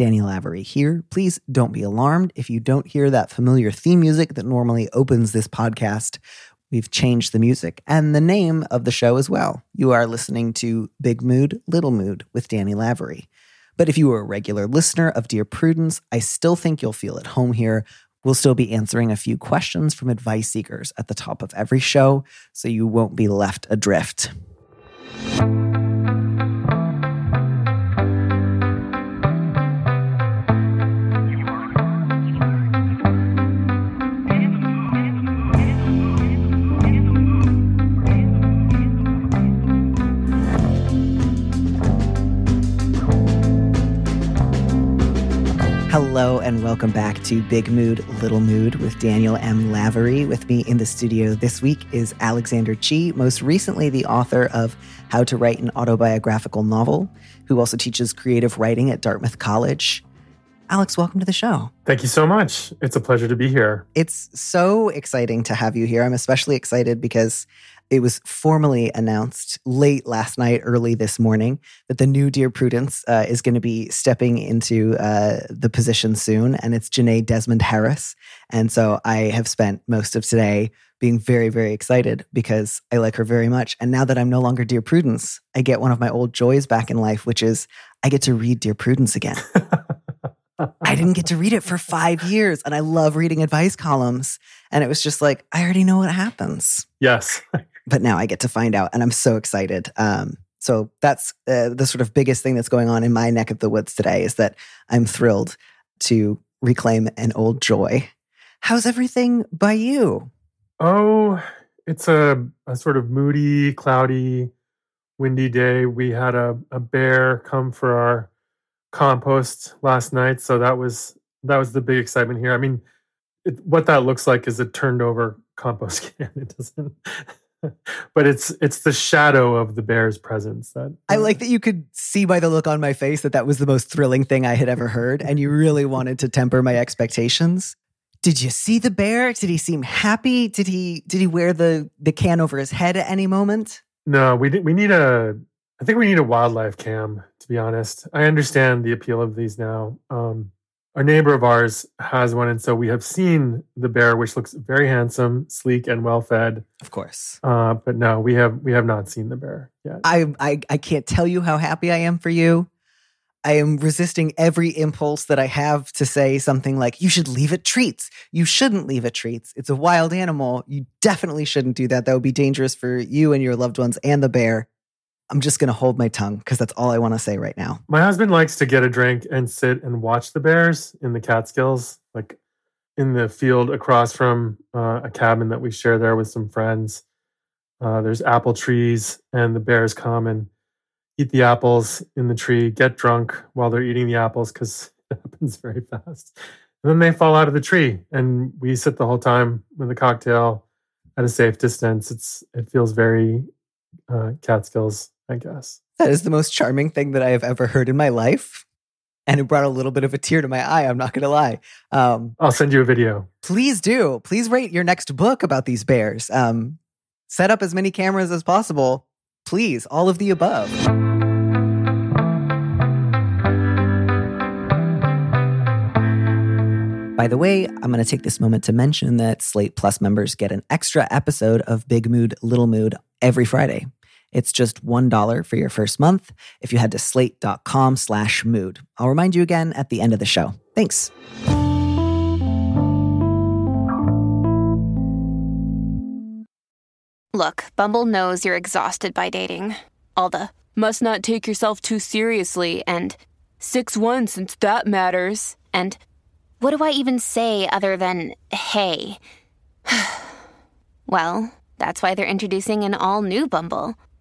Danny Lavery here. Please don't be alarmed if you don't hear that familiar theme music that normally opens this podcast. We've changed the music and the name of the show as well. You are listening to Big Mood, Little Mood with Danny Lavery. But if you are a regular listener of Dear Prudence, I still think you'll feel at home here. We'll still be answering a few questions from advice seekers at the top of every show, so you won't be left adrift. Hello and welcome back to Big Mood, Little Mood with Daniel M. Lavery. With me in the studio this week is Alexander Chee, most recently the author of How to Write an Autobiographical Novel, who also teaches creative writing at Dartmouth College. Alex, welcome to the show. Thank you so much. It's a pleasure to be here. It's so exciting to have you here. I'm especially excited because it was formally announced late last night, early this morning, that the new Dear Prudence uh, is going to be stepping into uh, the position soon, and it's Jenée Desmond Harris. And so I have spent most of today being very, very excited because I like her very much. And now that I'm no longer Dear Prudence, I get one of my old joys back in life, which is I get to read Dear Prudence again. I didn't get to read it for five years, and I love reading advice columns. And it was just like, I already know what happens. Yes. but now I get to find out, and I'm so excited. Um, so that's uh, the sort of biggest thing that's going on in my neck of the woods today is that I'm thrilled to reclaim an old joy. How's everything by you? Oh, it's a, a sort of moody, cloudy, windy day. We had a, a bear come for our compost last night, so that was that was the big excitement here. I mean, it, what that looks like is a turned over compost can. It doesn't but it's it's the shadow of the bear's presence that I like that you could see by the look on my face that that was the most thrilling thing I had ever heard and you really wanted to temper my expectations. Did you see the bear? Did he seem happy? Did he did he wear the the can over his head at any moment? No, we we need a I think we need a wildlife cam to be honest. I understand the appeal of these now. Um a neighbor of ours has one, and so we have seen the bear, which looks very handsome, sleek, and well fed. Of course. Uh, but no, we have we have not seen the bear yet. I, I I can't tell you how happy I am for you. I am resisting every impulse that I have to say something like, you should leave it treats. You shouldn't leave it treats. It's a wild animal. You definitely shouldn't do that. That would be dangerous for you and your loved ones and the bear. I'm just going to hold my tongue because that's all I want to say right now. My husband likes to get a drink and sit and watch the bears in the Catskills, like in the field across from uh, a cabin that we share there with some friends. Uh, there's apple trees, and the bears come and eat the apples in the tree, get drunk while they're eating the apples because it happens very fast. And then they fall out of the tree, and we sit the whole time with a cocktail at a safe distance. It's it feels very uh, Catskills I guess. That is the most charming thing that I have ever heard in my life. And it brought a little bit of a tear to my eye. I'm not going to lie. Um, I'll send you a video. Please do. Please rate your next book about these bears. Um, set up as many cameras as possible. Please, all of the above. By the way, I'm going to take this moment to mention that Slate Plus members get an extra episode of Big Mood, Little Mood every Friday. It's just $1 for your first month if you head to slate.com slash mood. I'll remind you again at the end of the show. Thanks. Look, Bumble knows you're exhausted by dating. All the must not take yourself too seriously and 6 1 since that matters. And what do I even say other than hey? well, that's why they're introducing an all new Bumble.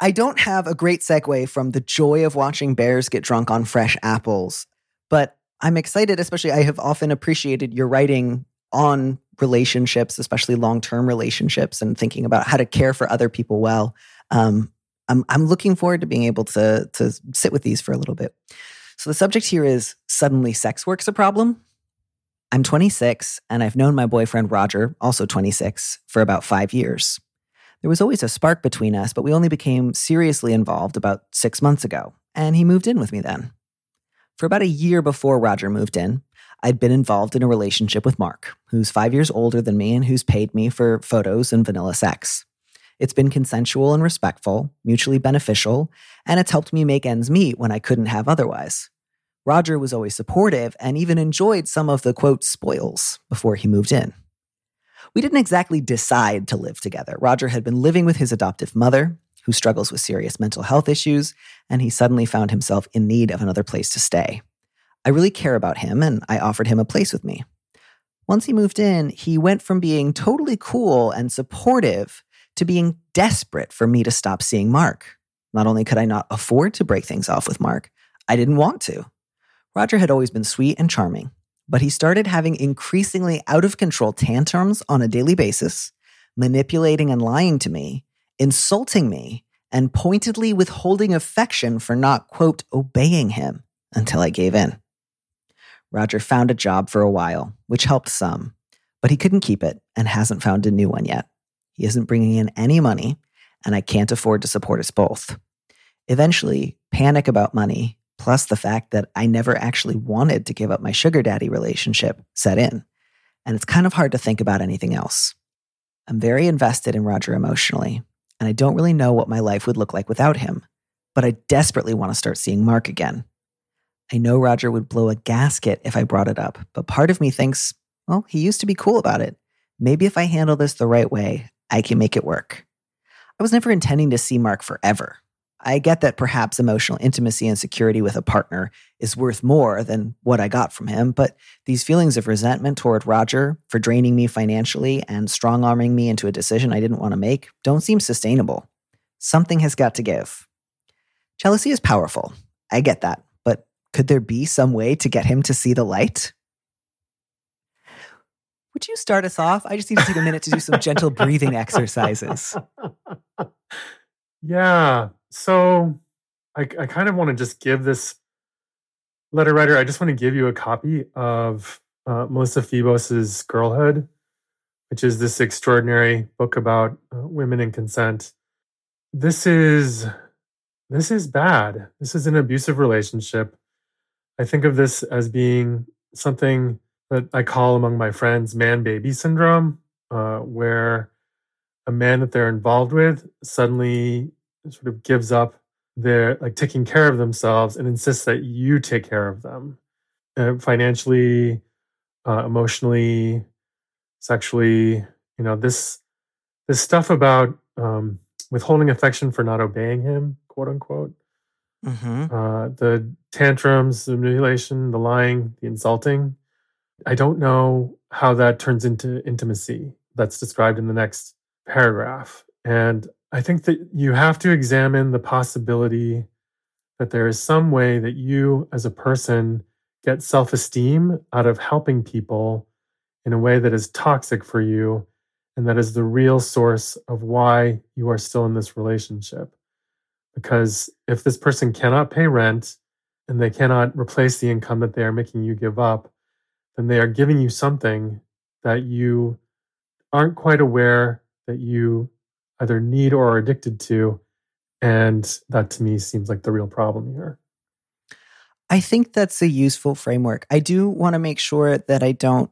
I don't have a great segue from the joy of watching bears get drunk on fresh apples, but I'm excited, especially I have often appreciated your writing on relationships, especially long term relationships, and thinking about how to care for other people well. Um, I'm, I'm looking forward to being able to, to sit with these for a little bit. So, the subject here is suddenly sex work's a problem. I'm 26 and I've known my boyfriend Roger, also 26, for about five years. There was always a spark between us, but we only became seriously involved about six months ago, and he moved in with me then. For about a year before Roger moved in, I'd been involved in a relationship with Mark, who's five years older than me and who's paid me for photos and vanilla sex. It's been consensual and respectful, mutually beneficial, and it's helped me make ends meet when I couldn't have otherwise. Roger was always supportive and even enjoyed some of the quote spoils before he moved in. We didn't exactly decide to live together. Roger had been living with his adoptive mother, who struggles with serious mental health issues, and he suddenly found himself in need of another place to stay. I really care about him, and I offered him a place with me. Once he moved in, he went from being totally cool and supportive to being desperate for me to stop seeing Mark. Not only could I not afford to break things off with Mark, I didn't want to. Roger had always been sweet and charming, but he started having increasingly out of control tantrums on a daily basis, manipulating and lying to me, insulting me, and pointedly withholding affection for not, quote, obeying him until I gave in. Roger found a job for a while, which helped some, but he couldn't keep it and hasn't found a new one yet. He isn't bringing in any money, and I can't afford to support us both. Eventually, panic about money plus the fact that I never actually wanted to give up my sugar daddy relationship set in. And it's kind of hard to think about anything else. I'm very invested in Roger emotionally, and I don't really know what my life would look like without him, but I desperately want to start seeing Mark again. I know Roger would blow a gasket if I brought it up, but part of me thinks, well, he used to be cool about it. Maybe if I handle this the right way, I can make it work. I was never intending to see Mark forever. I get that perhaps emotional intimacy and security with a partner is worth more than what I got from him, but these feelings of resentment toward Roger for draining me financially and strong arming me into a decision I didn't want to make don't seem sustainable. Something has got to give. Jealousy is powerful. I get that. But could there be some way to get him to see the light? Would you start us off? I just need to take a minute to do some gentle breathing exercises. Yeah. So I, I kind of want to just give this letter writer, I just want to give you a copy of uh, Melissa Febos's Girlhood, which is this extraordinary book about uh, women and consent. This is this is bad. This is an abusive relationship. I think of this as being something that I call among my friends man baby syndrome, uh, where a man that they're involved with suddenly sort of gives up their like taking care of themselves and insists that you take care of them uh, financially uh, emotionally sexually you know this this stuff about um, withholding affection for not obeying him quote unquote. Mm-hmm. uh, the tantrums the manipulation the lying the insulting. I don't know how that turns into intimacy. That's described in the next paragraph. And I think that you have to examine the possibility that there is some way that you, as a person, get self esteem out of helping people in a way that is toxic for you and that is the real source of why you are still in this relationship. Because if this person cannot pay rent and they cannot replace the income that they are making you give up, then they are giving you something that you aren't quite aware that you either need or are addicted to. And that to me seems like the real problem here. I think that's a useful framework. I do want to make sure that I don't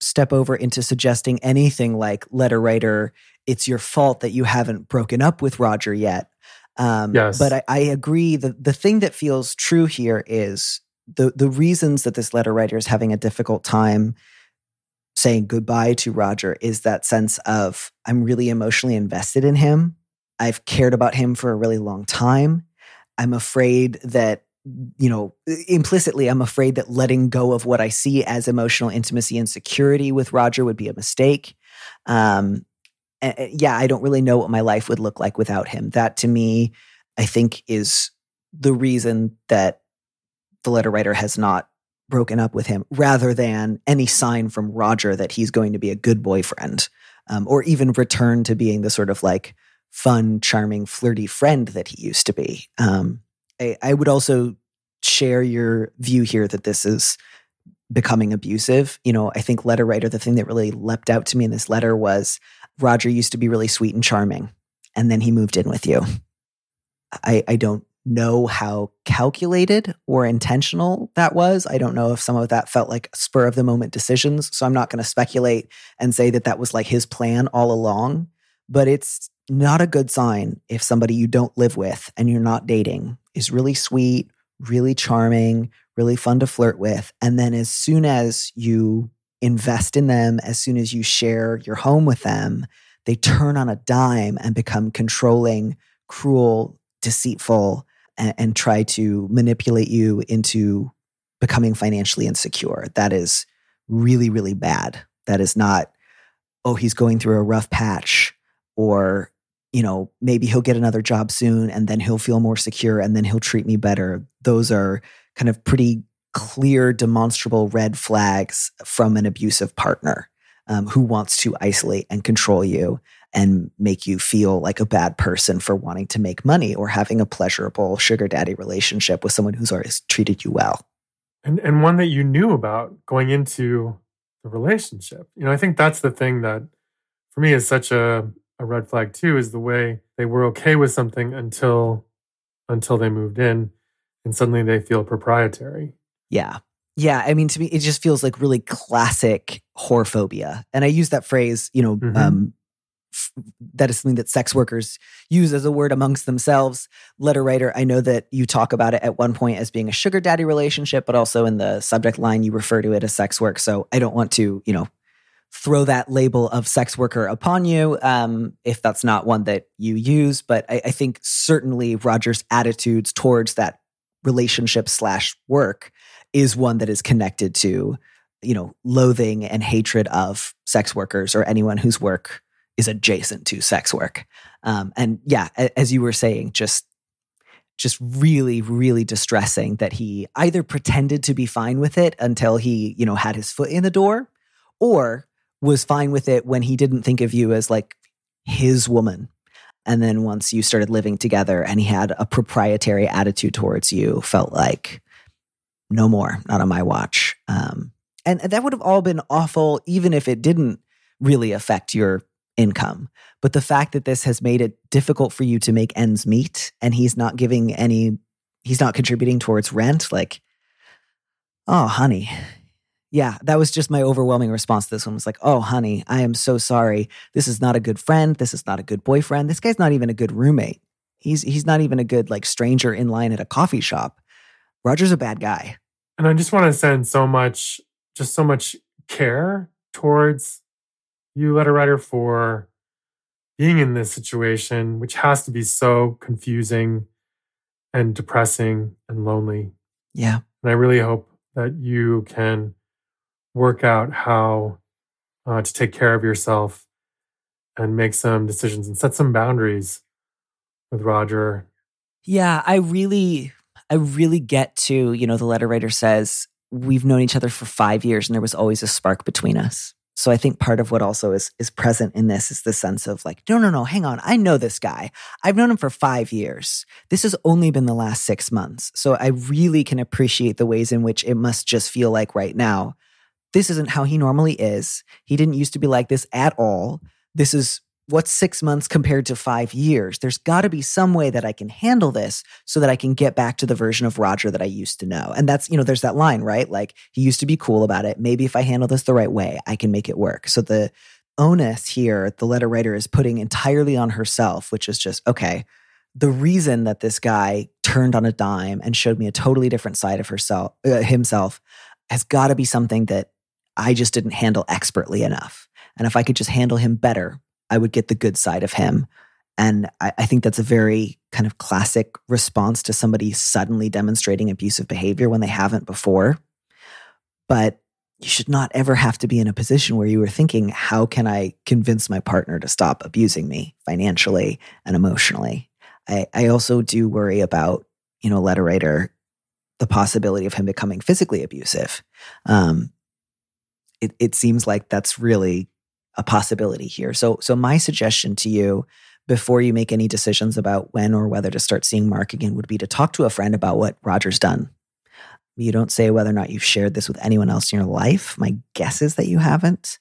step over into suggesting anything like letter writer, it's your fault that you haven't broken up with Roger yet. Um, Yes. But I, I agree. The, the thing that feels true here is the, the reasons that this letter writer is having a difficult time saying goodbye to Roger is that sense of I'm really emotionally invested in him. I've cared about him for a really long time. I'm afraid that, you know, implicitly, I'm afraid that letting go of what I see as emotional intimacy and security with Roger would be a mistake. Um, yeah, I don't really know what my life would look like without him. That to me, I think, is the reason that the letter writer has not broken up with him rather than any sign from Roger that he's going to be a good boyfriend um, or even return to being the sort of like fun, charming, flirty friend that he used to be. Um, I, I would also share your view here that this is becoming abusive. You know, I think letter writer, the thing that really leapt out to me in this letter was Roger used to be really sweet and charming, and then he moved in with you. I, I don't know how calculated or intentional that was. I don't know if some of that felt like spur of the moment decisions. So I'm not going to speculate and say that that was like his plan all along. But it's not a good sign if somebody you don't live with and you're not dating is really sweet, really charming, really fun to flirt with. And then as soon as you invest in them, as soon as you share your home with them, they turn on a dime and become controlling, cruel, deceitful, and, and try to manipulate you into becoming financially insecure. That is really, really bad. That is not, oh, he's going through a rough patch, or, you know, maybe he'll get another job soon and then he'll feel more secure and then he'll treat me better. Those are kind of pretty clear, demonstrable red flags from an abusive partner um, who wants to isolate and control you and make you feel like a bad person for wanting to make money or having a pleasurable sugar daddy relationship with someone who's always treated you well. and and one that you knew about going into the relationship. You know, I think that's the thing that for me is such a, a red flag too, is the way they were okay with something until until they moved in and suddenly they feel proprietary. Yeah. Yeah. I mean, to me, it just feels like really classic whorephobia. And I use that phrase, you know, Mhm. um, that is something that sex workers use as a word amongst themselves. Letter writer, I know that you talk about it at one point as being a sugar daddy relationship, but also in the subject line, you refer to it as sex work. So I don't want to, you know, throw that label of sex worker upon you um, if that's not one that you use. But I, I think certainly Roger's attitudes towards that relationship slash work is one that is connected to, you know, loathing and hatred of sex workers or anyone whose work is adjacent to sex work. Um, and yeah, as you were saying, just just really really distressing that he either pretended to be fine with it until he you know had his foot in the door or was fine with it when he didn't think of you as like his woman and then once you started living together and he had a proprietary attitude towards you felt like no more not on my watch um, and that would have all been awful even if it didn't really affect your income. But the fact that this has made it difficult for you to make ends meet and he's not giving any he's not contributing towards rent like oh honey. Yeah that was just my overwhelming response to this one. Was like oh honey i am so sorry. This is not a good friend. This is not a good boyfriend. This guy's not even a good roommate. He's he's not even a good like stranger in line at a coffee shop. Roger's a bad guy. And I just want to send so much, just so much care towards you, letter writer, for being in this situation, which has to be so confusing and depressing and lonely. yeah And I really hope that you can work out how uh, to take care of yourself and make some decisions and set some boundaries with Roger. Yeah, I really, I really get to, you know, the letter writer says, we've known each other for five years and there was always a spark between us. So I think part of what also is is present in this is the sense of like, no, no, no, hang on. I know this guy. I've known him for five years. This has only been the last six months. So I really can appreciate the ways in which it must just feel like right now, this isn't how he normally is. He didn't used to be like this at all. This is what's six months compared to five years? There's got to be some way that I can handle this so that I can get back to the version of Roger that I used to know. And that's, you know, there's that line, right? Like he used to be cool about it. Maybe if I handle this the right way, I can make it work. So the onus here, the letter writer is putting entirely on herself, which is just, okay, the reason that this guy turned on a dime and showed me a totally different side of herself, uh, himself has got to be something that I just didn't handle expertly enough. And if I could just handle him better, I would get the good side of him. And I, I, think that's a very kind of classic response to somebody suddenly demonstrating abusive behavior when they haven't before. But you should not ever have to be in a position where you are thinking, how can I convince my partner to stop abusing me financially and emotionally? I, I also do worry about, you know, letter writer, the possibility of him becoming physically abusive. Um, it, it seems like that's really a possibility here. So, so my suggestion to you before you make any decisions about when or whether to start seeing Mark again would be to talk to a friend about what Roger's done. You don't say whether or not you've shared this with anyone else in your life. My guess is that you haven't.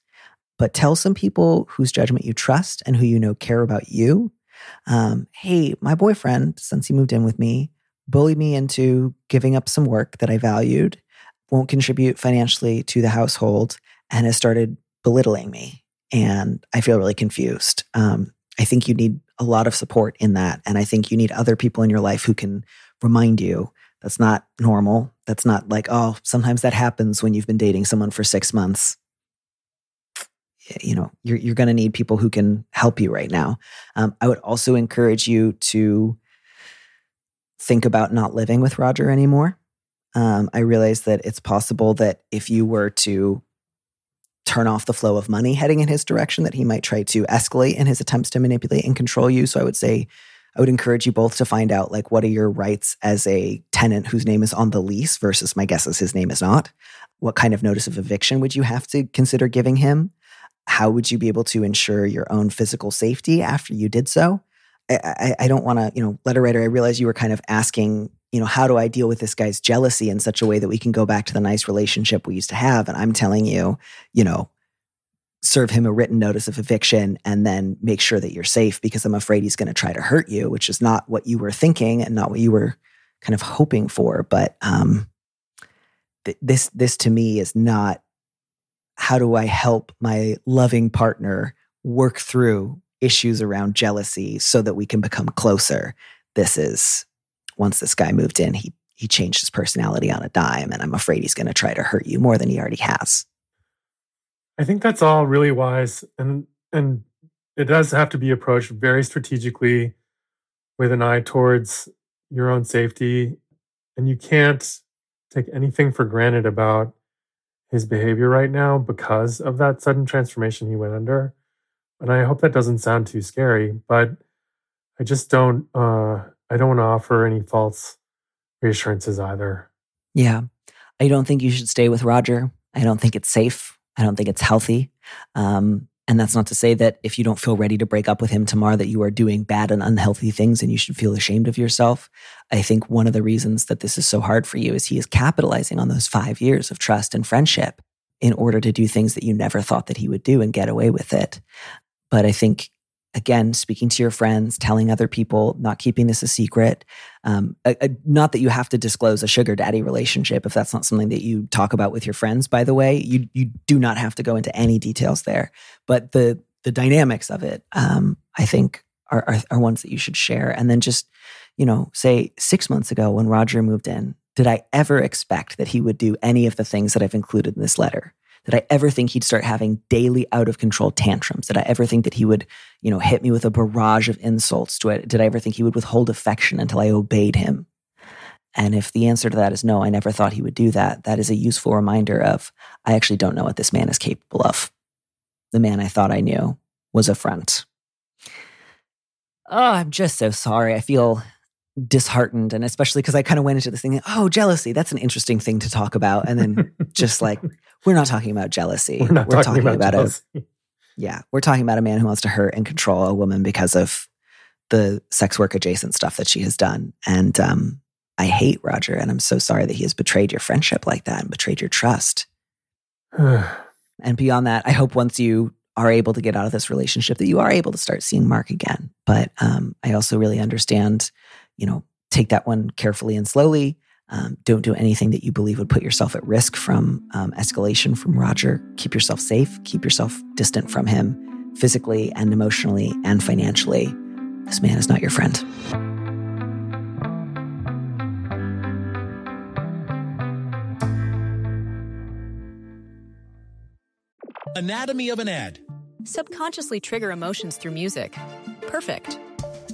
But tell some people whose judgment you trust and who you know care about you. Um, hey, my boyfriend, since he moved in with me, bullied me into giving up some work that I valued, won't contribute financially to the household, and has started belittling me and I feel really confused. Um, I think you need a lot of support in that. And I think you need other people in your life who can remind you that's not normal. That's not like, oh, sometimes that happens when you've been dating someone for six months. You know, you're, you're going to need people who can help you right now. Um, I would also encourage you to think about not living with Roger anymore. Um, I realize that it's possible that if you were to turn off the flow of money heading in his direction, that he might try to escalate in his attempts to manipulate and control you. So I would say, I would encourage you both to find out like what are your rights as a tenant whose name is on the lease versus my guess is his name is not. What kind of notice of eviction would you have to consider giving him? How would you be able to ensure your own physical safety after you did so? I, I, I don't want to, you know, letter writer. I realize you were kind of asking you know, how do I deal with this guy's jealousy in such a way that we can go back to the nice relationship we used to have? And I'm telling you, you know, serve him a written notice of eviction and then make sure that you're safe because I'm afraid he's going to try to hurt you, which is not what you were thinking and not what you were kind of hoping for. But um, th- this, this to me is not how do I help my loving partner work through issues around jealousy so that we can become closer. This is once this guy moved in, he he changed his personality on a dime, and I'm afraid he's going to try to hurt you more than he already has. I think that's all really wise, and and it does have to be approached very strategically, with an eye towards your own safety, and you can't take anything for granted about his behavior right now because of that sudden transformation he went under. And I hope that doesn't sound too scary, but I just don't. Uh, I don't want to offer any false reassurances either. Yeah. I don't think you should stay with Roger. I don't think it's safe. I don't think it's healthy. Um, and that's not to say that if you don't feel ready to break up with him tomorrow, that you are doing bad and unhealthy things and you should feel ashamed of yourself. I think one of the reasons that this is so hard for you is he is capitalizing on those five years of trust and friendship in order to do things that you never thought that he would do and get away with it. But I think again, speaking to your friends, telling other people, not keeping this a secret. Um, a, a, not that you have to disclose a sugar daddy relationship if that's not something that you talk about with your friends. By the way, you you do not have to go into any details there. But the the dynamics of it, um, I think, are, are are ones that you should share. And then just you know, say six months ago when Roger moved in, did I ever expect that he would do any of the things that I've included in this letter? Did I ever think he'd start having daily out of control tantrums? Did I ever think that he would, you know, hit me with a barrage of insults? Did I ever think he would withhold affection until I obeyed him? And if the answer to that is no, I never thought he would do that, that is a useful reminder of I actually don't know what this man is capable of. The man I thought I knew was a front. Oh, I'm just so sorry. I feel disheartened and especially because I kind of went into this thing, oh, jealousy, that's an interesting thing to talk about. And then just like, we're not talking about jealousy. We're not we're talking, talking, about, about a, yeah, we're talking about a man who wants to hurt and control a woman because of the sex work adjacent stuff that she has done. And um, I hate Roger, and I'm so sorry that he has betrayed your friendship like that and betrayed your trust. and beyond that, I hope once you are able to get out of this relationship, that you are able to start seeing Mark again. But um, I also really understand, you know, take that one carefully and slowly. Um, don't do anything that you believe would put yourself at risk from um, escalation from Roger. Keep yourself safe. Keep yourself distant from him physically and emotionally and financially. This man is not your friend. Anatomy of an ad. Subconsciously trigger emotions through music. Perfect.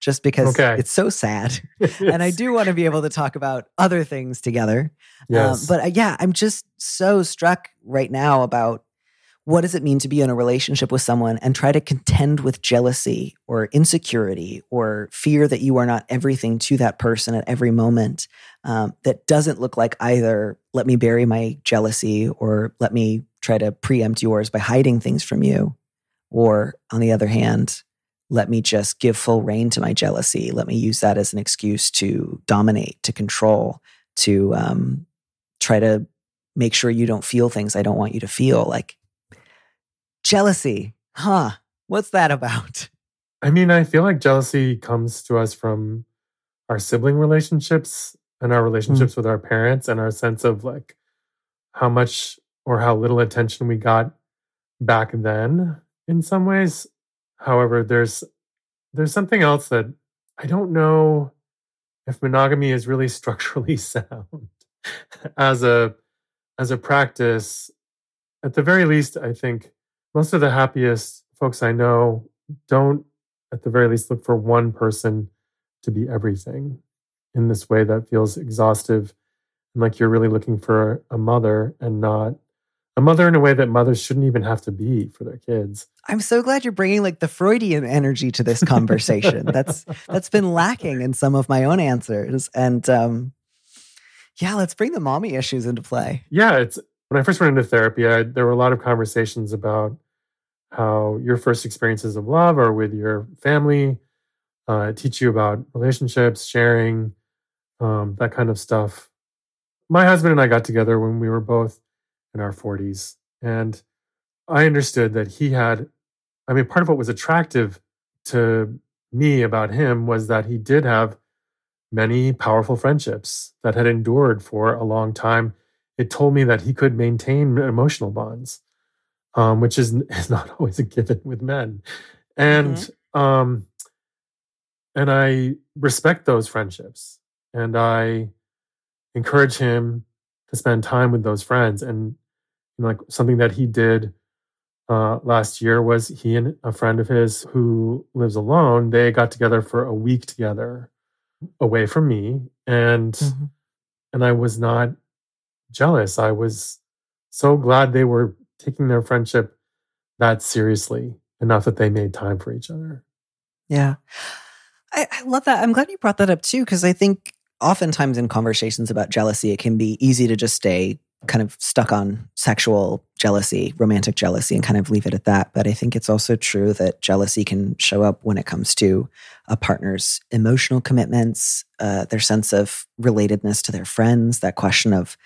just because Okay. it's so sad. and I do want to be able to talk about other things together. Yes. Um, but uh, yeah, I'm just so struck right now about what does it mean to be in a relationship with someone and try to contend with jealousy or insecurity or fear that you are not everything to that person at every moment um, that doesn't look like either let me bury my jealousy or let me try to preempt yours by hiding things from you or on the other hand let me just give full rein to my jealousy let me use that as an excuse to dominate to control to um, try to make sure you don't feel things I don't want you to feel. Like jealousy, huh? What's that about? I mean, I feel like jealousy comes to us from our sibling relationships and our relationships with our parents and our sense of like how much or how little attention we got back then in some ways. However, there's there's something else that I don't know if monogamy is really structurally sound as a as a practice. At the very least, I think most of the happiest folks I know don't at the very least look for one person to be everything in this way that feels exhaustive and like you're really looking for a mother and not a mother in a way that mothers shouldn't even have to be for their kids. I'm so glad you're bringing like the Freudian energy to this conversation. that's that's been lacking in some of my own answers. And um, yeah, let's bring the mommy issues into play. Yeah, it's when I first went into therapy, I, there were a lot of conversations about how your first experiences of love are with your family, uh, teach you about relationships, sharing, um, that kind of stuff. My husband and I got together when we were both in our 40s. And I understood that he had, I mean, part of what was attractive to me about him was that he did have many powerful friendships that had endured for a long time. It told me that he could maintain emotional bonds, um, which is, is not always a given with men. And um, and I respect those friendships, and I encourage him to spend time with those friends. And know, like something that he did uh, last year was he and a friend of his who lives alone. They got together for a week together, away from me, and Mm-hmm. and I was not jealous. I was so glad they were taking their friendship that seriously enough that they made time for each other. Yeah. I, I love that. I'm glad you brought that up too, because I think oftentimes in conversations about jealousy, it can be easy to just stay kind of stuck on sexual jealousy, romantic jealousy, and kind of leave it at that. But I think it's also true that jealousy can show up when it comes to a partner's emotional commitments, uh, their sense of relatedness to their friends, that question of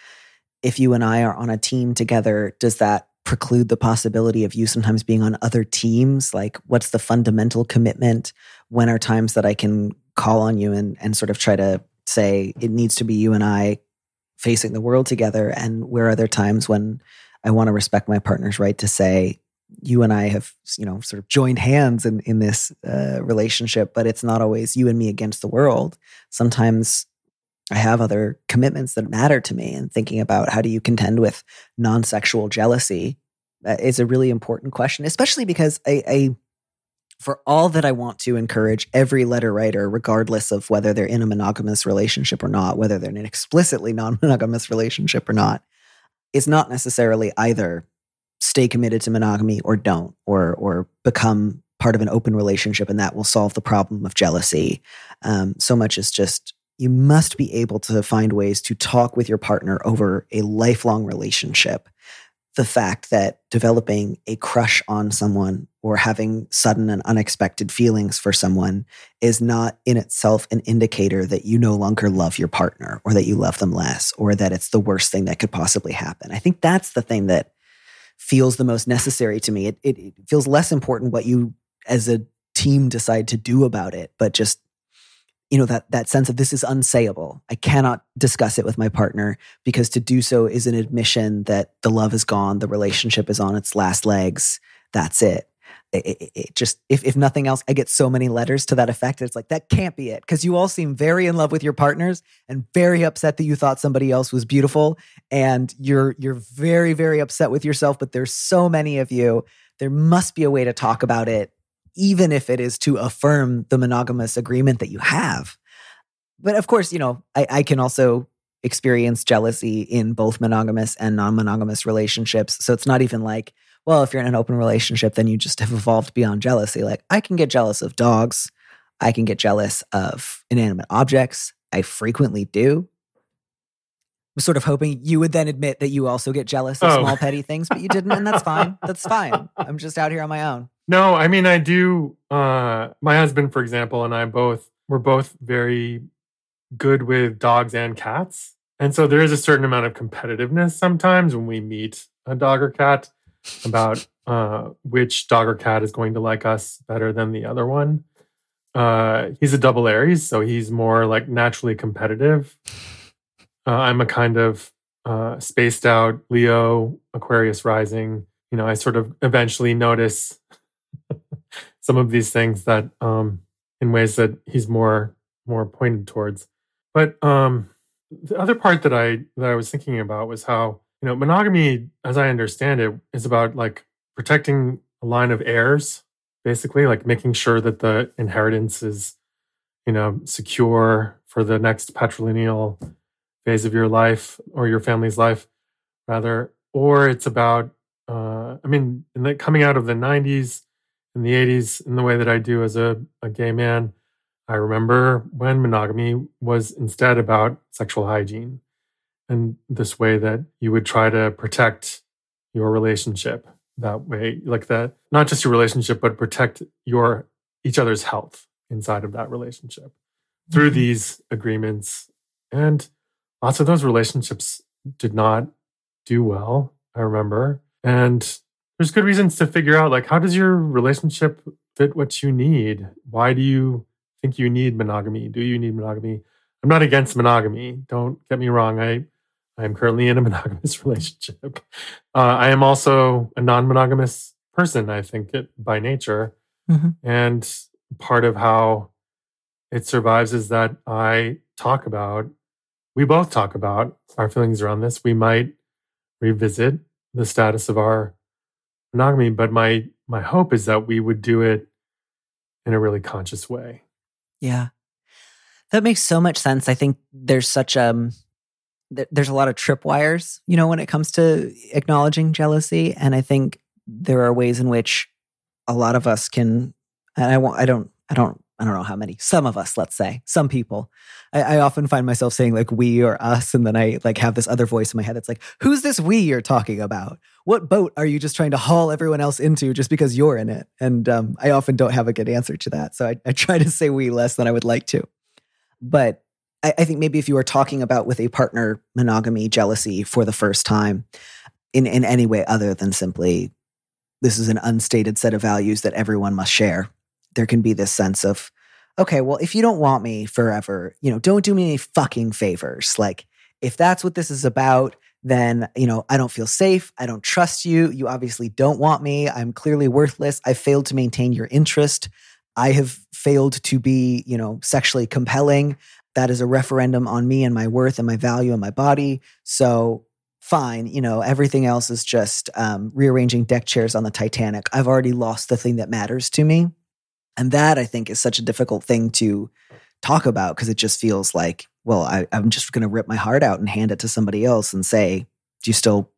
if you and I are on a team together, does that preclude the possibility of you sometimes being on other teams? Like, what's the fundamental commitment? When are times that I can call on you and, and sort of try to say it needs to be you and I facing the world together? And where are there times when I want to respect my partner's right to say, you and I have, you know, sort of joined hands in, in this uh, relationship, but it's not always you and me against the world. Sometimes I have other commitments that matter to me, and thinking about how do you contend with non sexual jealousy uh, is a really important question, especially because I, I, for all that I want to encourage every letter writer, regardless of whether they're in a monogamous relationship or not, whether they're in an explicitly non monogamous relationship or not, is not necessarily either stay committed to monogamy or don't, or or become part of an open relationship and that will solve the problem of jealousy. Um, so much as just you must be able to find ways to talk with your partner over a lifelong relationship. The fact that developing a crush on someone or having sudden and unexpected feelings for someone is not in itself an indicator that you no longer love your partner or that you love them less or that it's the worst thing that could possibly happen. I think that's the thing that feels the most necessary to me. It, it, it feels less important what you as a team decide to do about it, but just you know that that sense of this is unsayable. I cannot discuss it with my partner because to do so is an admission that the love is gone the relationship is on its last legs. That's it. It, it, it just if, if nothing else i get so many letters to that effect it's like that can't be it. Because you all seem very in love with your partners and very upset that you thought somebody else was beautiful. And you're you're very very upset with yourself but there's so many of you. There must be a way to talk about it even if it is to affirm the monogamous agreement that you have. But of course, you know, I, I can also experience jealousy in both monogamous and non monogamous relationships. So it's not even like, well, if you're in an open relationship, then you just have evolved beyond jealousy. Like, I can get jealous of dogs. I can get jealous of inanimate objects. I frequently do. I'm sort of hoping you would then admit that you also get jealous of Oh. small petty things, but you didn't, and that's fine. That's fine. I'm just out here on my own. No, I mean I do. Uh, my husband, for example, and I both we're both very good with dogs and cats, and so there is a certain amount of competitiveness sometimes when we meet a dog or cat about uh, which dog or cat is going to like us better than the other one. Uh, he's a double Aries, so he's more like naturally competitive. Uh, I'm a kind of uh, spaced out Leo, Aquarius rising. You know, I sort of eventually notice some of these things that um in ways that he's more more pointed towards. But um the other part that i that i was thinking about was how you know monogamy as i understand it is about like protecting a line of heirs basically like making sure that the inheritance is you know secure for the next patrilineal phase of your life or your family's life rather. Or it's about uh i mean coming out of the 90s in the 80s in the way that I do as a, a gay man. I remember when monogamy was instead about sexual hygiene and this way that you would try to protect your relationship that way, like that, not just your relationship, but protect your each other's health inside of that relationship through Mhm. these agreements. And lots of those relationships did not do well, I remember. And there's good reasons to figure out like how does your relationship fit what you need? Why do you think you need monogamy? Do you need monogamy? I'm not against monogamy. Don't get me wrong. I i am currently in a monogamous relationship. Uh, i am also a non-monogamous person i think it by nature. Mhm. and part of how it survives is that i talk about we both talk about our feelings around this. We might revisit the status of our monogamy but my my hope is that we would do it in a really conscious way Yeah. That makes so much sense. I think there's such um th- there's a lot of tripwires, you know, when it comes to acknowledging jealousy and I think there are ways in which a lot of us can and I won't I don't I don't I don't know how many. Some of us, let's say, some people. I, I often find myself saying like we or us, and then I like have this other voice in my head that's like, "Who's this we you're talking about? What boat are you just trying to haul everyone else into just because you're in it?" And um, I often don't have a good answer to that, so I, I try to say we less than I would like to. But I, I think maybe if you are talking about with a partner monogamy, jealousy for the first time, in in any way other than simply this is an unstated set of values that everyone must share there can be this sense of okay well if you don't want me forever you know don't do me any fucking favors. Like if that's what this is about then you know i don't feel safe. I don't trust you. You obviously don't want me. I'm clearly worthless. I failed to maintain your interest. I have failed to be you know sexually compelling. That is a referendum on me and my worth and my value and my body. So fine you know everything else is just um, rearranging deck chairs on the titanic. I've already lost the thing that matters to me and that I think is such a difficult thing to talk about because it just feels like, well, I, I'm just going to rip my heart out and hand it to somebody else and say, do you still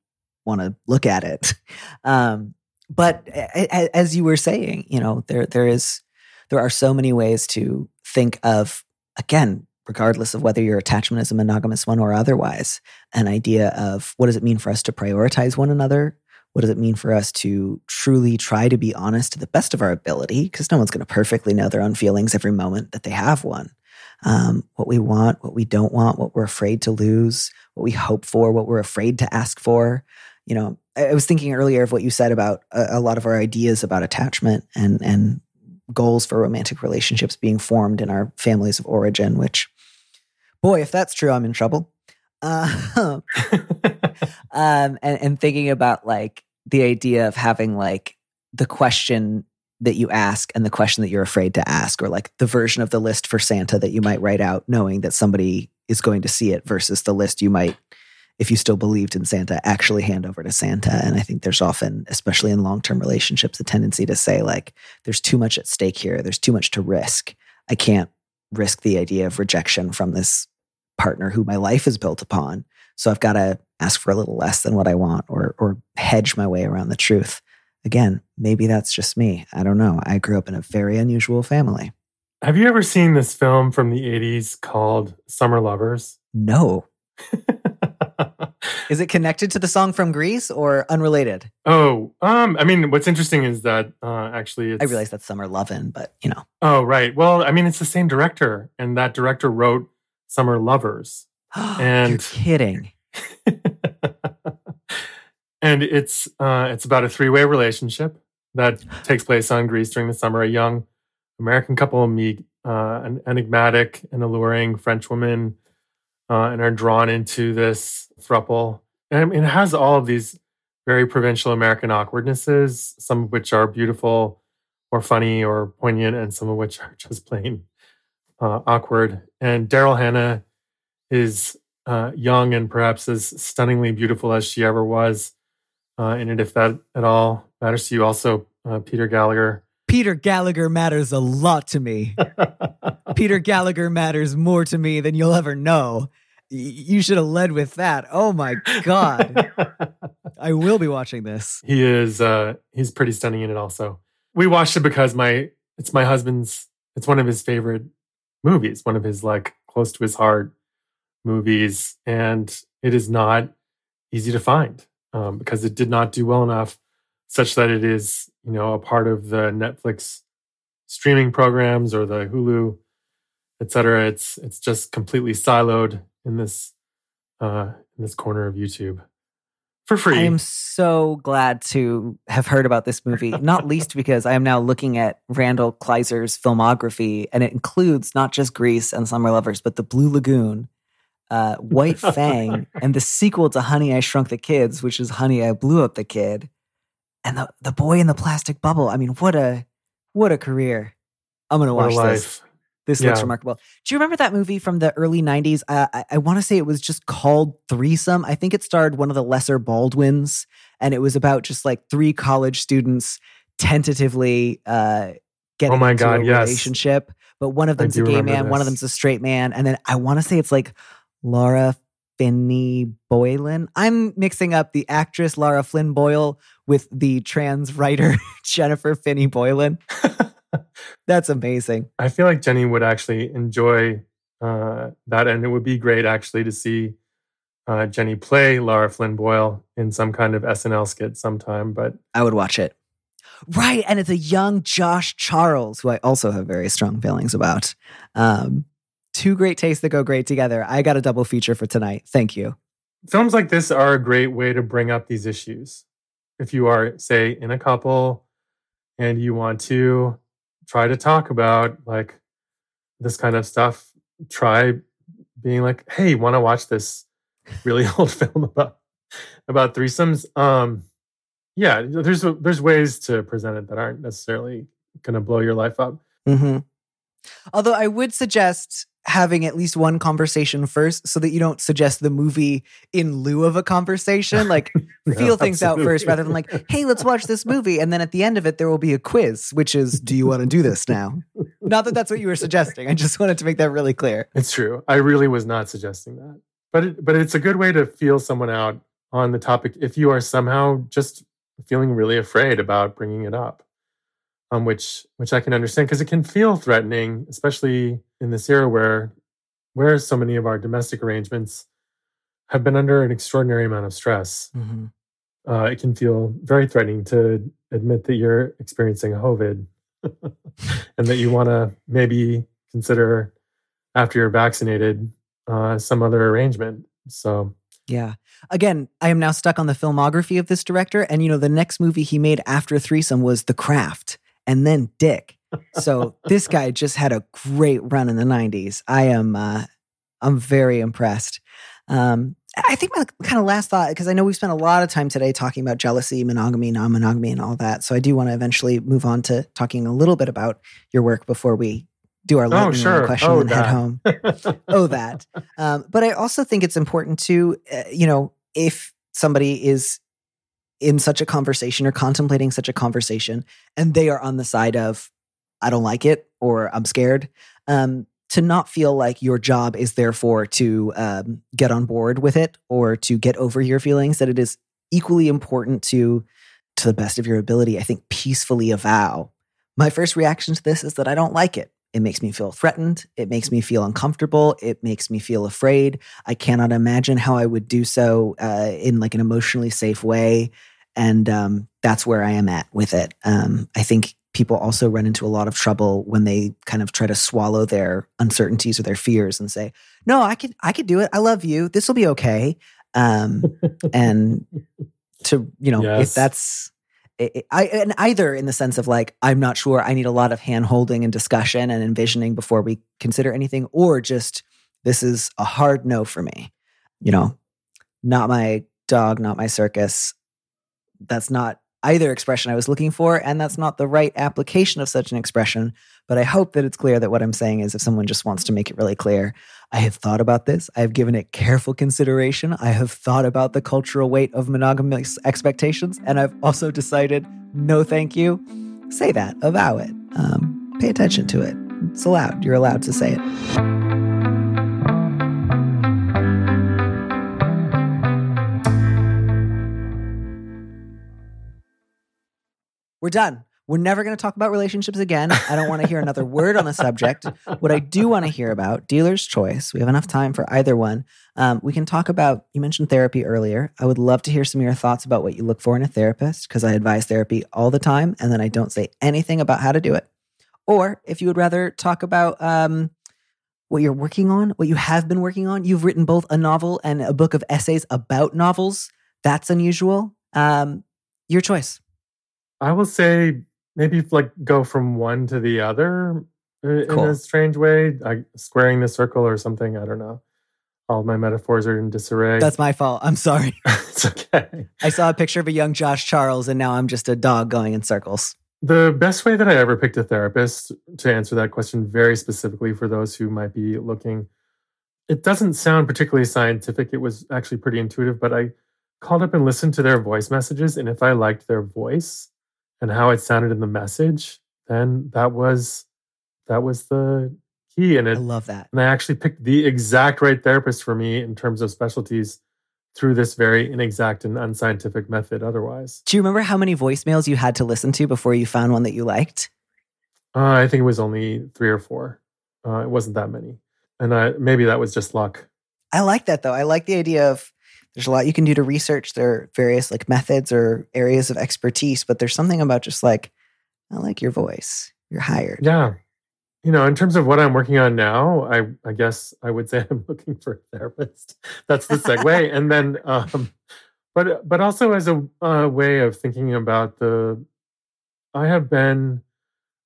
want to look at it? Um, but as you were saying, you know, there there is there are so many ways to think of again, regardless of whether your attachment is a monogamous one or otherwise, an idea of what does it mean for us to prioritize one another? What does it mean for us to truly try to be honest to the best of our ability? Because no one's going to perfectly know their own feelings every moment that they have one. Um, what we want, what we don't want, what we're afraid to lose, what we hope for, what we're afraid to ask for. You know, I was thinking earlier of what you said about a, a lot of our ideas about attachment and and goals for romantic relationships being formed in our families of origin. Which, boy, if that's true, I'm in trouble. Uh, um, and, and thinking about like the idea of having like the question that you ask and the question that you're afraid to ask, or like the version of the list for Santa that you might write out knowing that somebody is going to see it versus the list you might, if you still believed in Santa, actually hand over to Santa. And I think there's often, especially in long term relationships, a tendency to say, like, there's too much at stake here, there's too much to risk. I can't risk the idea of rejection from this partner who my life is built upon. So I've got to ask for a little less than what I want or or hedge my way around the truth. Again, maybe that's just me. I don't know. I grew up in a very unusual family. Have you ever seen this film from the 80s called Summer Lovers? No. is it connected to the song from Grease or unrelated? Oh, um, I mean, what's interesting is that uh, actually, I realize that's Summer Lovin', but you know. Oh, right. Well, I mean, it's the same director, and that director wrote Summer Lovers. and You're kidding. and it's uh, it's about a three way relationship that takes place on Greece during the summer. A young American couple meet uh, an enigmatic and alluring French woman uh, and are drawn into this thruple. And it has all of these very provincial American awkwardnesses, some of which are beautiful or funny or poignant, and some of which are just plain uh, awkward. And Daryl Hannah is uh, young and perhaps as stunningly beautiful as she ever was uh, in it, if that at all matters to you. Also, uh, Peter Gallagher. Peter Gallagher matters a lot to me. Peter Gallagher matters more to me than you'll ever know. Y- you should have led with that. Oh my god. I will be watching this. He is uh he's pretty stunning in it also. We watched it because my it's my husband's it's one of his favorite movies, one of his like close to his heart movies and it is not easy to find um, because it did not do well enough such that it is you know a part of the netflix streaming programs or the hulu etc it's it's just completely siloed in this uh in this corner of youtube for free. I am so glad to have heard about this movie, not least because I am now looking at Randall Kleiser's filmography, and it includes not just Grease and Summer Lovers, but The Blue Lagoon uh, White Fang, and the sequel to Honey, I Shrunk the Kids, which is Honey, I Blew Up the Kid, and the the boy in the plastic bubble. I mean, what a what a career! I'm gonna watch this. This yeah. looks remarkable. Do you remember that movie from the early '90s? Uh, I, I want to say it was just called Threesome. I think it starred one of the lesser Baldwins, and it was about just like three college students tentatively uh, getting oh my into God, a yes. relationship. But one of them's a gay man, this. one of them's a straight man, and then I want to say it's like Laura Finney Boylan. I'm mixing up the actress Laura Flynn Boyle with the trans writer Jennifer Finney Boylan. That's amazing. I feel like Jenny would actually enjoy uh, that, and it would be great actually to see uh, Jenny play Laura Flynn Boyle in some kind of SNL skit sometime. But I would watch it. Right, and it's a young Josh Charles, who I also have very strong feelings about. Um, two great tastes that go great together. I got a double feature for tonight. Thank you. Films like this are a great way to bring up these issues. If you are, say, in a couple and you want to try to talk about like this kind of stuff, try being like, "Hey, want to watch this really old film about about threesomes?" Um, yeah, there's there's ways to present it that aren't necessarily going to blow your life up. Mm-hmm. Although I would suggest having at least one conversation first so that you don't suggest the movie in lieu of a conversation. Like, feel things absolutely. out first rather than like, hey, let's watch this movie. And then at the end of it, there will be a quiz, which is, do you want to do this now? not that that's what you were suggesting. I just wanted to make that really clear. It's true. I really was not suggesting that. But, it, but it's a good way to feel someone out on the topic if you are somehow just feeling really afraid about bringing it up, um, which which I can understand because it can feel threatening, especially in this era where where so many of our domestic arrangements have been under an extraordinary amount of stress. Mm-hmm. Uh, it can feel very threatening to admit that you're experiencing COVID and that you want to maybe consider after you're vaccinated uh, some other arrangement. So Yeah. Again, I am now stuck on the filmography of this director. And, you know, the next movie he made after Threesome was The Craft and then Dick. So this guy just had a great run in the 90s. I am, uh, I'm very impressed. Um, I think my kind of last thought, because I know we've spent a lot of time today talking about jealousy, monogamy, non monogamy, and all that. So I do want to eventually move on to talking a little bit about your work before we do our lightning round sure. question Oh, and head home. oh, that. Um, but I also think it's important to, uh, you know, if somebody is in such a conversation or contemplating such a conversation and they are on the side of, I don't like it or I'm scared, um, to not feel like your job is therefore to um, get on board with it or to get over your feelings, that it is equally important to, to the best of your ability, I think, peacefully avow. My first reaction to this is that I don't like it. It makes me feel threatened. It makes me feel uncomfortable. It makes me feel afraid. I cannot imagine how I would do so uh, in like an emotionally safe way. And um, that's where I am at with it. Um, I think people also run into a lot of trouble when they kind of try to swallow their uncertainties or their fears and say, "No, I could, I could do it. I love you. This will be okay." Um, and to you know, if Yes. that's I, I and either in the sense of like I'm not sure I need a lot of hand holding and discussion and envisioning before we consider anything, or just this is a hard no for me. You know, not my dog, not my circus. That's not either expression I was looking for, and that's not the right application of such an expression. But I hope that it's clear that what I'm saying is if someone just wants to make it really clear, I have thought about this. I have given it careful consideration. I have thought about the cultural weight of monogamous expectations, and I've also decided no, thank you. Say that, avow it, um, pay attention to it. It's allowed. You're allowed to say it. We're done. We're never going to talk about relationships again. I don't want to hear another word on the subject. What I do want to hear about, dealer's choice. We have enough time for either one. Um, we can talk about, you mentioned therapy earlier. I would love to hear some of your thoughts about what you look for in a therapist because I advise therapy all the time and then I don't say anything about how to do it. Or if you would rather talk about um, what you're working on, what you have been working on, you've written both a novel and a book of essays about novels. That's unusual. Um, your choice. I will say maybe like go from one to the other uh, in Cool. a strange way, like squaring the circle or something. I don't know. All my metaphors are in disarray. That's my fault. I'm sorry. it's okay. I saw a picture of a young Josh Charles, and now I'm just a dog going in circles. The best way that I ever picked a therapist to answer that question very specifically for those who might be looking, it doesn't sound particularly scientific. It was actually pretty intuitive, but I called up and listened to their voice messages. And if I liked their voice and how it sounded in the message, then that was that was the key. And it, I love that. and I actually picked the exact right therapist for me in terms of specialties through this very inexact and unscientific method otherwise. Do you remember how many voicemails you had to listen to before you found one that you liked? Uh, I think it was only three or four. Uh, it wasn't that many, and I, maybe that was just luck. I like that though. I like the idea of there's a lot you can do to research. There are various like methods or areas of expertise, but there's something about just like, I like your voice. You're hired. Yeah, you know, in terms of what I'm working on now, I I guess I would say I'm looking for a therapist. That's the segue, and then, um, but but also as a, a way of thinking about the, I have been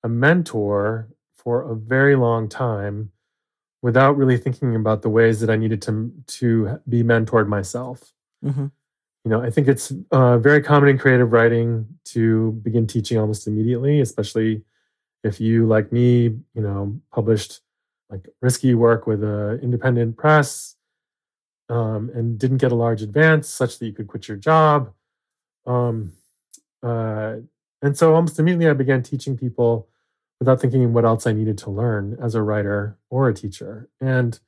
a mentor for a very long time without really thinking about the ways that I needed to to be mentored myself. hmm you know, I think it's uh, very common in creative writing to begin teaching almost immediately, especially if you, like me, you know, published like risky work with an independent press um, and didn't get a large advance such that you could quit your job. Um, uh, and so almost immediately I began teaching people without thinking what else I needed to learn as a writer or a teacher. And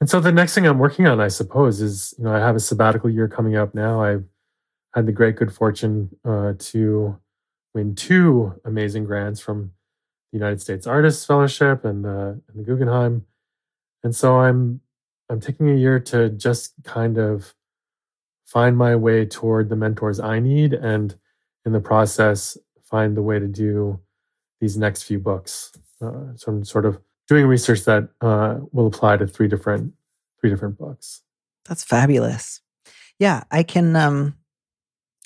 and so the next thing I'm working on, I suppose, is you know I have a sabbatical year coming up now. I've had the great good fortune uh, to win two amazing grants from the United States Artists Fellowship and the, and the Guggenheim. And so I'm I'm taking a year to just kind of find my way toward the mentors I need and in the process find the way to do these next few books. Uh, so I'm sort of doing research that uh, will apply to three different three different books. That's fabulous. Yeah, I can um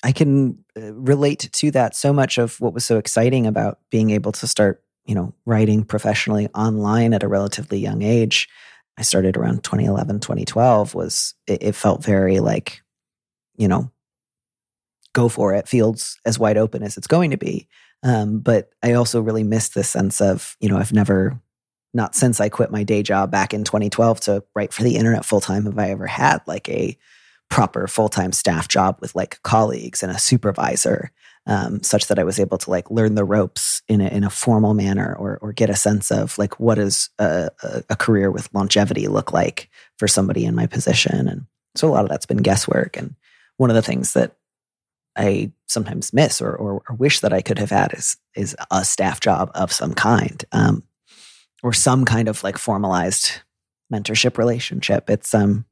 I can uh, relate to that so much of what was so exciting about being able to start, you know, writing professionally online at a relatively young age. I started around 2011, 2012 was it, it felt very like, you know, go for it, fields as wide open as it's going to be. Um, but I also really missed the sense of, you know, I've never, not since I quit my day job back in 2012 to write for the internet full time, have I ever had like a proper full time staff job with like colleagues and a supervisor, um, such that I was able to like learn the ropes in a, in a formal manner or, or get a sense of like what does a, a career with longevity look like for somebody in my position. And so a lot of that's been guesswork. And one of the things that I sometimes miss or, or, or, wish that I could have had is is a staff job of some kind, um, or some kind of like formalized mentorship relationship. It's um,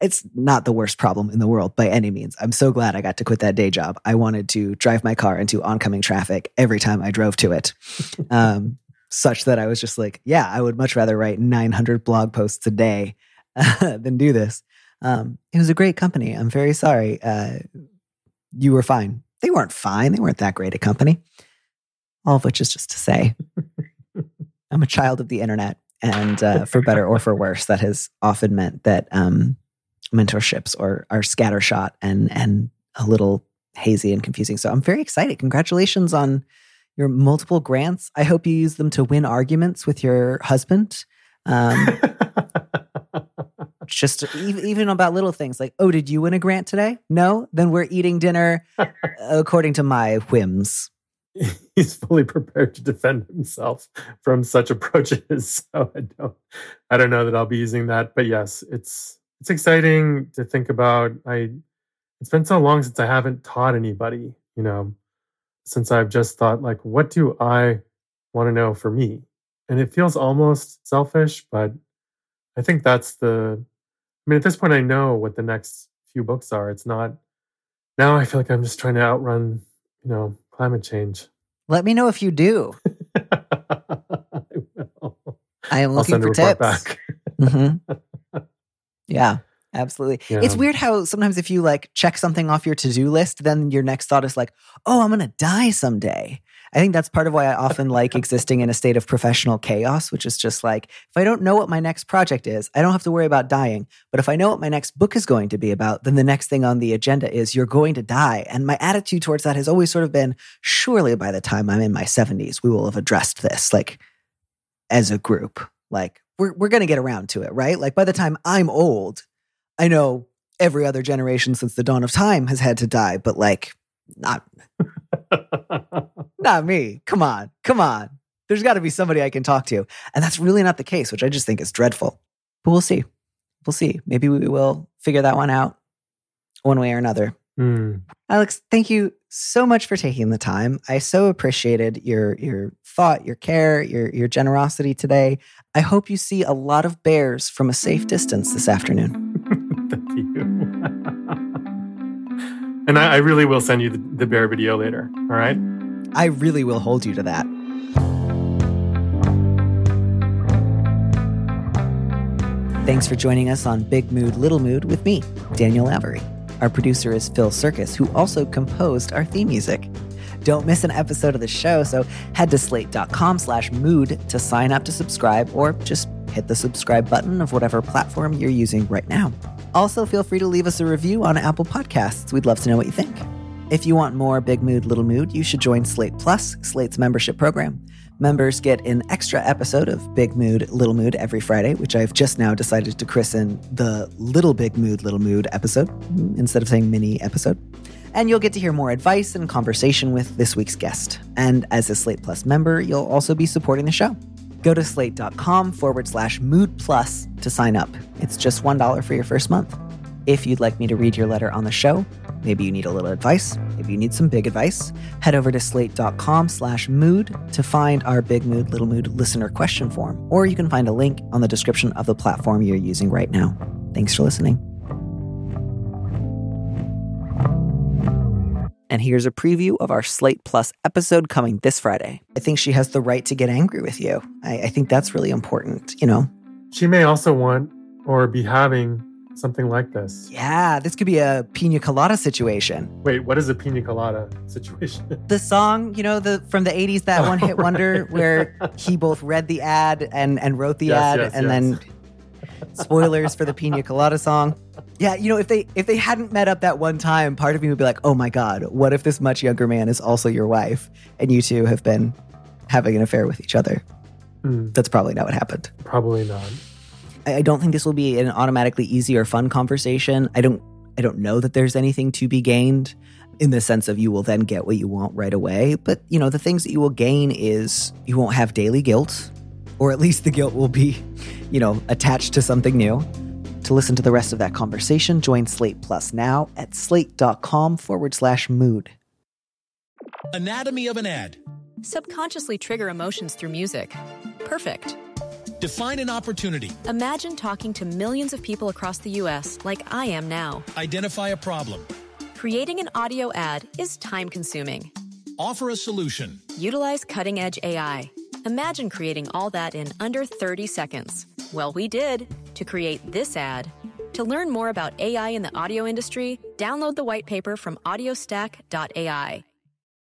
it's not the worst problem in the world by any means. I'm so glad I got to quit that day job. I wanted to drive my car into oncoming traffic every time I drove to it, um, such that I was just like, yeah, I would much rather write 900 blog posts a day than do this. Um, it was a great company. I'm very sorry. Uh, you were fine. They weren't fine. They weren't that great a company. All of which is just to say, I'm a child of the internet. And uh, for better or for worse, that has often meant that um, mentorships are, are scattershot and, and a little hazy and confusing. So I'm very excited. Congratulations on your multiple grants. I hope you use them to win arguments with your husband. Um, just even about little things like, oh, did you win a grant today? No? Then we're eating dinner according to my whims. He's fully prepared to defend himself from such approaches. So I don't I don't know that I'll be using that. But yes, it's it's exciting to think about. I it's been so long since I haven't taught anybody, you know, since I've just thought like, what do I want to know for me? And it feels almost selfish, but I think that's the I mean, at this point, I know what the next few books are. It's not now. I feel like I'm just trying to outrun, you know, climate change. Let me know if you do. I will. I am looking for tips. Back. mm-hmm. Yeah, absolutely. Yeah. It's weird how sometimes if you like check something off your to do list, then your next thought is like, "Oh, I'm gonna die someday." I think that's part of why I often like existing in a state of professional chaos, which is just like, if I don't know what my next project is, I don't have to worry about dying. But if I know what my next book is going to be about, then the next thing on the agenda is you're going to die. And my attitude towards that has always sort of been surely by the time I'm in my 70s, we will have addressed this, like as a group. Like, we're, we're going to get around to it, right? Like, by the time I'm old, I know every other generation since the dawn of time has had to die, but like, not not me. Come on. Come on. There's got to be somebody I can talk to. And that's really not the case, which I just think is dreadful. But we'll see. We'll see. Maybe we will figure that one out one way or another. Mm. Alex, thank you so much for taking the time. I so appreciated your your thought, your care, your your generosity today. I hope you see a lot of bears from a safe distance this afternoon. thank you. And I, I really will send you the, the bear video later. All right. I really will hold you to that. Thanks for joining us on Big Mood, Little Mood with me, Daniel Lavery. Our producer is Phil Surkis, who also composed our theme music. Don't miss an episode of the show, so head to slate.com slash mood to sign up to subscribe or just hit the subscribe button of whatever platform you're using right now. Also, feel free to leave us a review on Apple Podcasts. We'd love to know what you think. If you want more Big Mood, Little Mood, you should join Slate Plus, Slate's membership program. Members get an extra episode of Big Mood, Little Mood every Friday, which I've just now decided to christen the Little Big Mood, Little Mood episode mm, instead of saying mini episode. And you'll get to hear more advice and conversation with this week's guest. And as a Slate Plus member, you'll also be supporting the show. Go to slate.com forward slash mood plus to sign up. It's just $1 for your first month. If you'd like me to read your letter on the show, Maybe you need a little advice. Maybe you need some big advice. Head over to slate.com slash mood to find our Big Mood, Little Mood listener question form, or you can find a link on the description of the platform you're using right now. Thanks for listening. And here's a preview of our Slate Plus episode coming this Friday. I think she has the right to get angry with you. I, I think that's really important, you know? She may also want or be having something like this. Yeah, this could be a pina colada situation. Wait, what is a pina colada situation? The song, you know, the from the 80s, that one hit oh, wonder where he both read the ad and, and wrote the Yes, ad yes, and yes. then spoilers for the pina colada song. Yeah, you know, if they if they hadn't met up that one time, part of me would be like, "Oh my god, what if this much younger man is also your wife and you two have been having an affair with each other?" Hmm, That's probably not what happened. probably not. I I don't think this will be an automatically easy or fun conversation. I don't I don't know that there's anything to be gained in the sense of you will then get what you want right away, but you know, the things that you will gain is you won't have daily guilt or at least the guilt will be, you know, attached to something new. To listen to the rest of that conversation, join Slate Plus now at slate.com forward slash mood. Anatomy of an ad. Subconsciously trigger emotions through music. Perfect. Define an opportunity. Imagine talking to millions of people across the U.S. like I am now. Identify a problem. Creating an audio ad is time consuming. Offer a solution. Utilize cutting edge AI. Imagine creating all that in under 30 seconds. Well, we did to create this ad. To learn more about AI in the audio industry, download the white paper from audiostack.ai.